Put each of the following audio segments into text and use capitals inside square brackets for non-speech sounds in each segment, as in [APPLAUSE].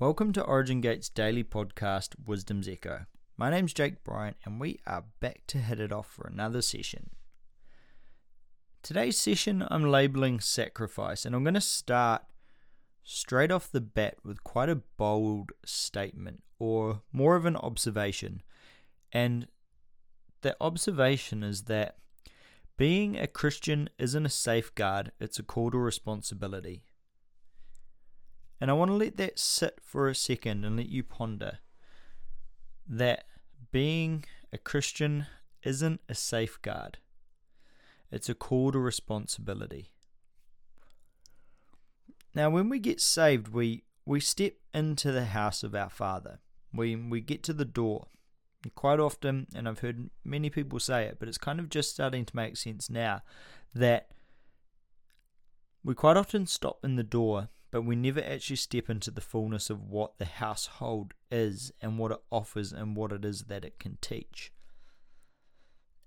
Welcome to Origin Gate's daily podcast, Wisdom's Echo. My name's Jake Bryant, and we are back to hit it off for another session. Today's session I'm labeling sacrifice, and I'm going to start straight off the bat with quite a bold statement, or more of an observation. And the observation is that being a Christian isn't a safeguard, it's a call to responsibility. And I want to let that sit for a second and let you ponder that being a Christian isn't a safeguard, it's a call to responsibility. Now, when we get saved, we, we step into the house of our Father. We, we get to the door. Quite often, and I've heard many people say it, but it's kind of just starting to make sense now, that we quite often stop in the door but we never actually step into the fullness of what the household is and what it offers and what it is that it can teach.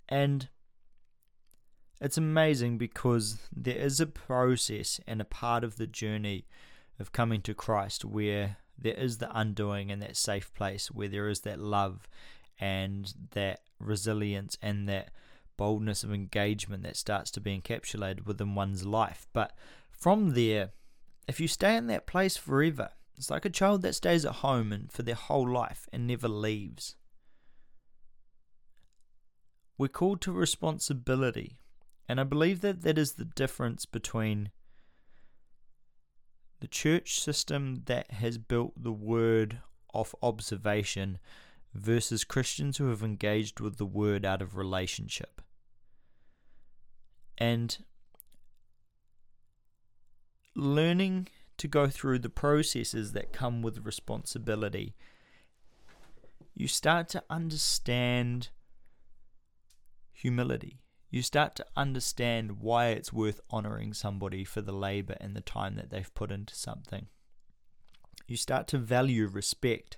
And it's amazing because there is a process and a part of the journey of coming to Christ where there is the undoing and that safe place, where there is that love and that resilience and that boldness of engagement that starts to be encapsulated within one's life. But from there, if you stay in that place forever, it's like a child that stays at home and for their whole life and never leaves. We're called to responsibility, and I believe that that is the difference between the church system that has built the word off observation versus Christians who have engaged with the word out of relationship. And learning to go through the processes that come with responsibility, you start to understand humility. You start to understand why it's worth honoring somebody for the labor and the time that they've put into something. You start to value respect.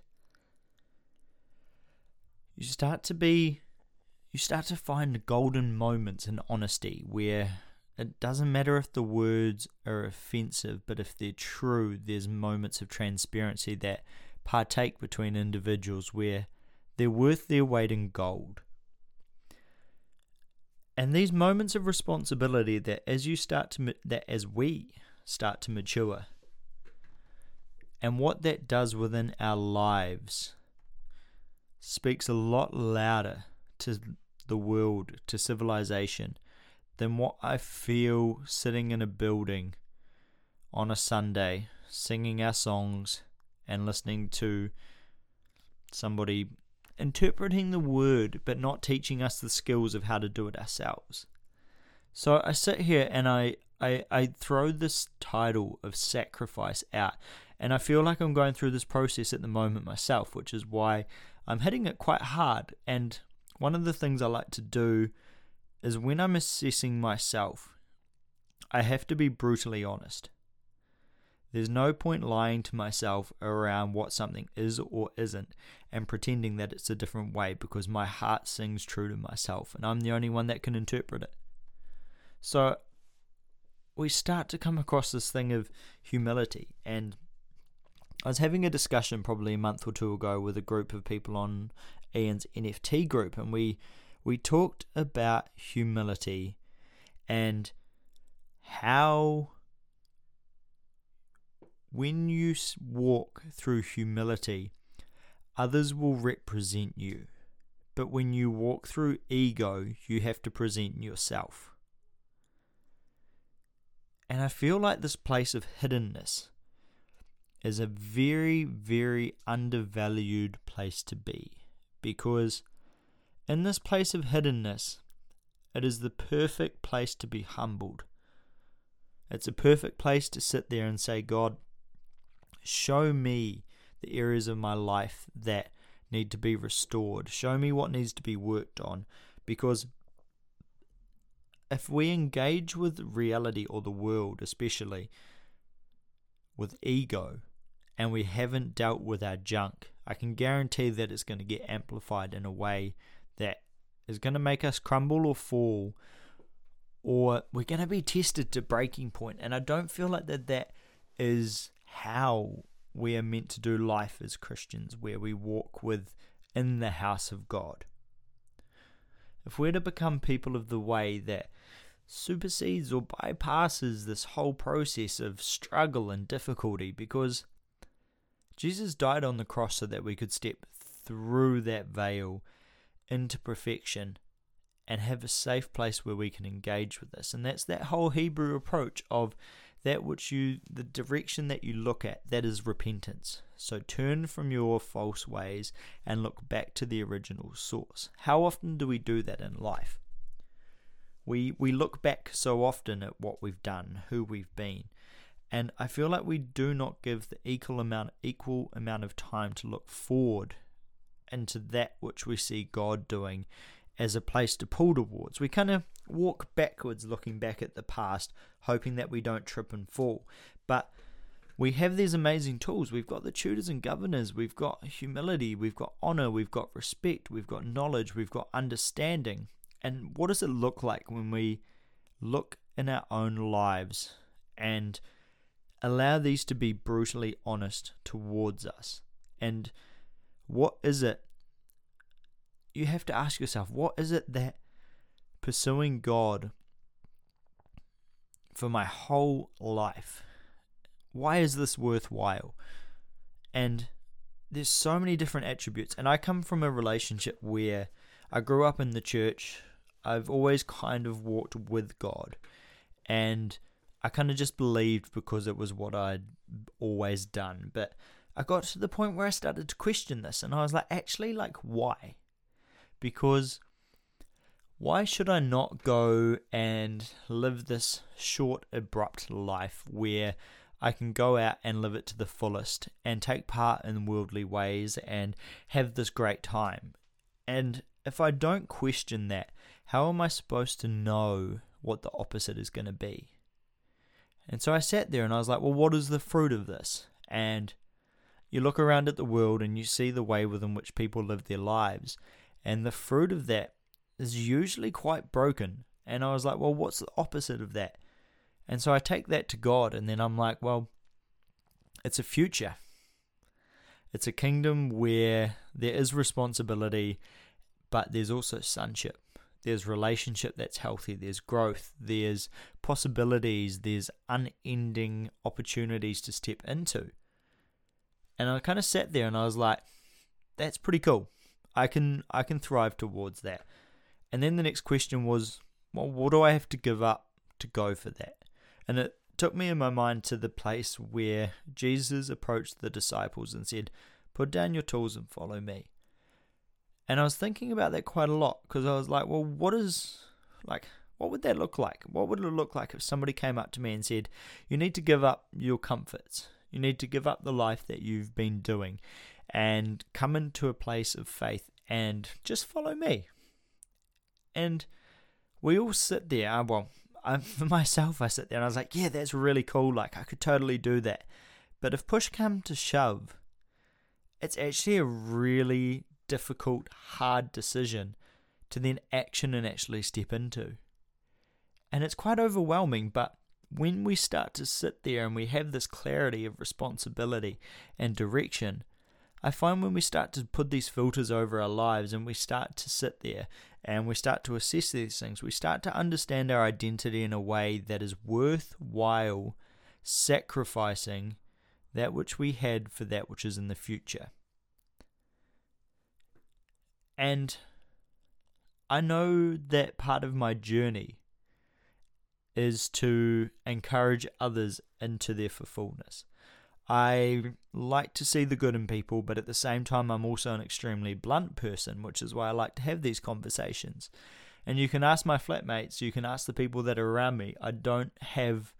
You start to be you start to find golden moments in honesty where it doesn't matter if the words are offensive, but if they're true, there's moments of transparency that partake between individuals where they're worth their weight in gold. And these moments of responsibility that as you start to that as we start to mature and what that does within our lives speaks a lot louder to the world, to civilization, than what I feel sitting in a building on a Sunday, singing our songs and listening to somebody interpreting the word but not teaching us the skills of how to do it ourselves. So I sit here and I, I, I throw this title of sacrifice out, and I feel like I'm going through this process at the moment myself, which is why I'm hitting it quite hard. And one of the things I like to do is when I'm assessing myself, I have to be brutally honest. There's no point lying to myself around what something is or isn't and pretending that it's a different way because my heart sings true to myself and I'm the only one that can interpret it. So we start to come across this thing of humility and I was having a discussion probably a month or two ago with a group of people on Ian's NFT group and we we talked about humility and how when you walk through humility, others will represent you. But when you walk through ego, you have to present yourself. And I feel like this place of hiddenness is a very, very undervalued place to be because in this place of hiddenness, it is the perfect place to be humbled. It's a perfect place to sit there and say, God, show me the areas of my life that need to be restored. Show me what needs to be worked on. Because if we engage with reality or the world, especially with ego, and we haven't dealt with our junk, I can guarantee that it's going to get amplified in a way that is going to make us crumble or fall, or we're going to be tested to breaking point. And I don't feel like that that is how we are meant to do life as Christians, where we walk with in the house of God. If we're to become people of the way that supersedes or bypasses this whole process of struggle and difficulty, because Jesus died on the cross so that we could step through that veil into perfection and have a safe place where we can engage with this. And that's that whole Hebrew approach of that which you, the direction that you look at, that is repentance. So turn from your false ways and look back to the original source. How often do we do that in life? We, we look back so often at what we've done, who we've been, and I feel like we do not give the equal amount equal amount of time to look forward into that which we see God doing as a place to pull towards. We kind of walk backwards looking back at the past, hoping that we don't trip and fall. But we have these amazing tools. We've got the tutors and governors, we've got humility, we've got honor, we've got respect, we've got knowledge, we've got understanding. And what does it look like when we look in our own lives and allow these to be brutally honest towards us? And what is it you have to ask yourself what is it that pursuing God for my whole life why is this worthwhile? And there's so many different attributes and I come from a relationship where I grew up in the church. I've always kind of walked with God and I kind of just believed because it was what I'd always done. But I got to the point where I started to question this and I was like actually like why because why should I not go and live this short, abrupt life where I can go out and live it to the fullest and take part in worldly ways and have this great time? And if I don't question that, how am I supposed to know what the opposite is going to be? And so I sat there and I was like, well, what is the fruit of this? And you look around at the world and you see the way within which people live their lives. And the fruit of that is usually quite broken. And I was like, well, what's the opposite of that? And so I take that to God, and then I'm like, well, it's a future. It's a kingdom where there is responsibility, but there's also sonship. There's relationship that's healthy, there's growth, there's possibilities, there's unending opportunities to step into. And I kind of sat there and I was like, that's pretty cool. I can I can thrive towards that. And then the next question was, well, what do I have to give up to go for that? And it took me in my mind to the place where Jesus approached the disciples and said, Put down your tools and follow me. And I was thinking about that quite a lot because I was like, well, what is, like, what would that look like? What would it look like if somebody came up to me and said, You need to give up your comforts. You need to give up the life that you've been doing and come into a place of faith and just follow me. And we all sit there. Uh, well, I, [LAUGHS] for myself, I sit there and I was like, yeah, that's really cool. Like, I could totally do that. But if push come to shove, it's actually a really difficult, hard decision to then action and actually step into. And it's quite overwhelming, but when we start to sit there and we have this clarity of responsibility and direction, I find when we start to put these filters over our lives and we start to sit there and we start to assess these things, we start to understand our identity in a way that is worthwhile sacrificing that which we had for that which is in the future. And I know that part of my journey is to encourage others into their fulfillment. I like to see the good in people, but at the same time, I'm also an extremely blunt person, which is why I like to have these conversations. And you can ask my flatmates, you can ask the people that are around me. I don't have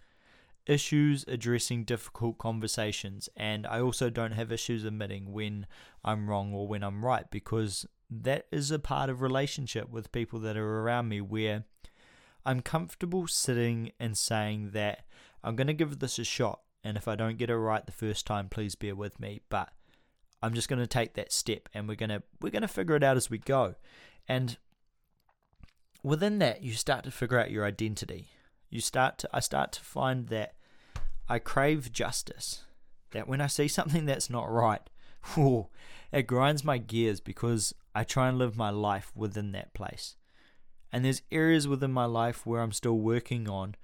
issues addressing difficult conversations, and I also don't have issues admitting when I'm wrong or when I'm right, because that is a part of relationship with people that are around me where I'm comfortable sitting and saying that I'm going to give this a shot and if I don't get it right the first time, please bear with me. But I'm just going to take that step, and we're gonna we're gonna figure it out as we go. And within that, you start to figure out your identity. You start to I start to find that I crave justice, that when I see something that's not right, whew, it grinds my gears because I try and live my life within that place. And there's areas within my life where I'm still working on.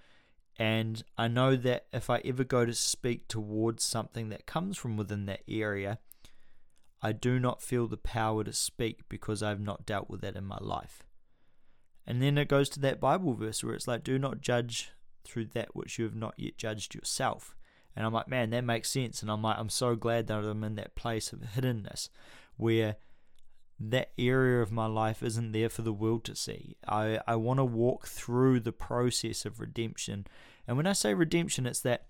And I know that if I ever go to speak towards something that comes from within that area, I do not feel the power to speak because I've not dealt with that in my life. And then it goes to that Bible verse where it's like, do not judge through that which you have not yet judged yourself. And I'm like, man, that makes sense. And I'm like, I'm so glad that I'm in that place of hiddenness where that area of my life isn't there for the world to see. I, I want to walk through the process of redemption. And when I say redemption, it's that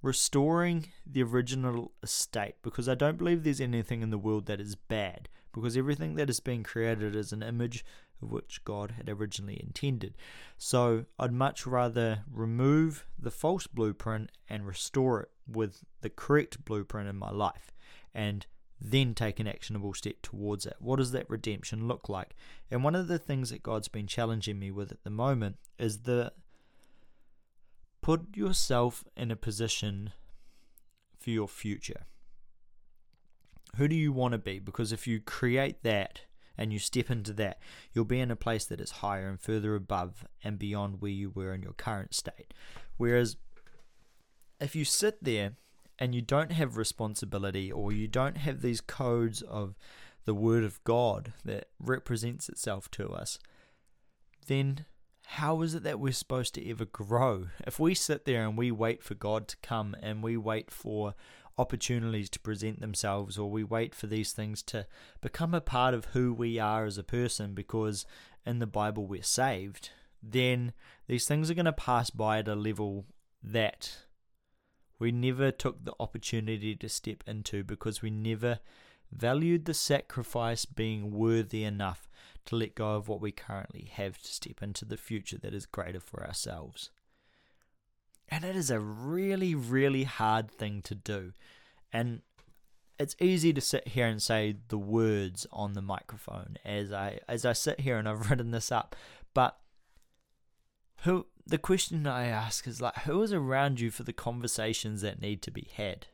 restoring the original estate because I don't believe there's anything in the world that is bad because everything that has been created is an image of which God had originally intended. So I'd much rather remove the false blueprint and restore it with the correct blueprint in my life and then take an actionable step towards it. What does that redemption look like? And one of the things that God's been challenging me with at the moment is the put yourself in a position for your future. Who do you want to be? Because if you create that and you step into that, you'll be in a place that is higher and further above and beyond where you were in your current state. Whereas if you sit there and you don't have responsibility or you don't have these codes of the Word of God that represents itself to us, then how is it that we're supposed to ever grow? If we sit there and we wait for God to come and we wait for opportunities to present themselves or we wait for these things to become a part of who we are as a person because in the Bible we're saved, then these things are going to pass by at a level that we never took the opportunity to step into because we never valued the sacrifice being worthy enough to let go of what we currently have to step into the future that is greater for ourselves. And it is a really, really hard thing to do. And it's easy to sit here and say the words on the microphone as I as I sit here and I've [LAUGHS] written this up. But who the question I ask is like who is around you for the conversations that need to be had?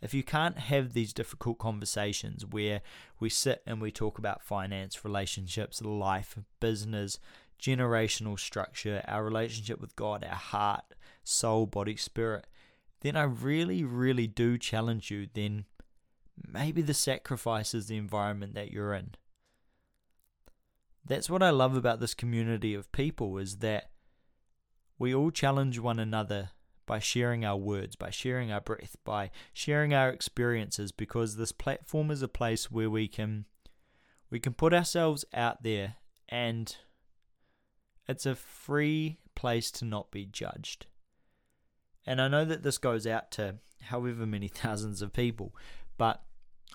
If you can't have these difficult conversations where we sit and we talk about finance, relationships, life, business, generational structure, our relationship with God, our heart, soul, body, spirit, then I really, really do challenge you. Then maybe the sacrifice is the environment that you're in. That's what I love about this community of people is that we all challenge one another by sharing our words, by sharing our breath, by sharing our experiences because this platform is a place where we can we can put ourselves out there and it's a free place to not be judged. And I know that this goes out to however many [LAUGHS] thousands of people, but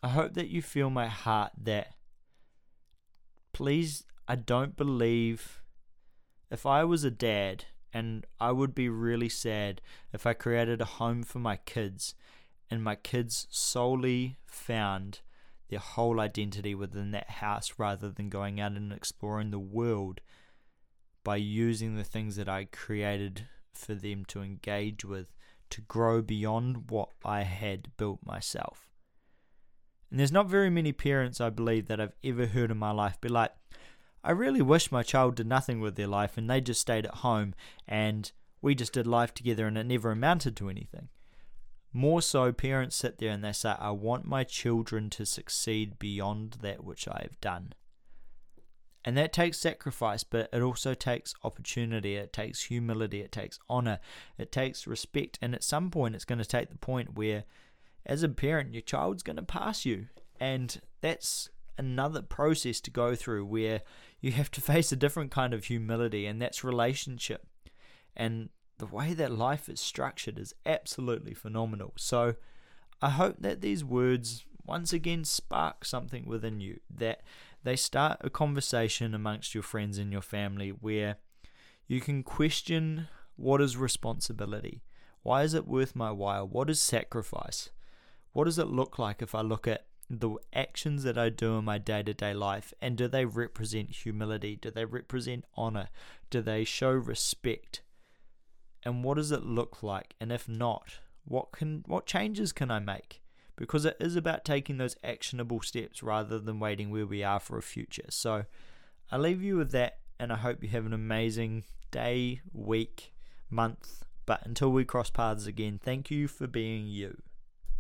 I hope that you feel my heart that please I don't believe if I was a dad and I would be really sad if I created a home for my kids and my kids solely found their whole identity within that house rather than going out and exploring the world by using the things that I created for them to engage with to grow beyond what I had built myself. And there's not very many parents, I believe, that I've ever heard in my life be like, I really wish my child did nothing with their life and they just stayed at home and we just did life together and it never amounted to anything. More so, parents sit there and they say, I want my children to succeed beyond that which I have done. And that takes sacrifice, but it also takes opportunity, it takes humility, it takes honor, it takes respect. And at some point, it's going to take the point where, as a parent, your child's going to pass you. And that's another process to go through where you have to [LAUGHS] face a different kind of humility, and that's relationship. And the way that life is structured is absolutely phenomenal. So I hope that these words once again spark something within you, that they start a conversation amongst your friends and your family where you can question what is responsibility? Why is it worth my while? What is sacrifice? What does it look like if I look at the actions that I do in my day to day life, and do they represent humility? Do they represent honor? Do they show respect? And what does it look like? And if not, What can what changes can I make? Because it is about taking those actionable steps rather than waiting where we are for a future. So I leave you with that and I hope you have an amazing day, week, month. But until we cross paths again, thank you for being you.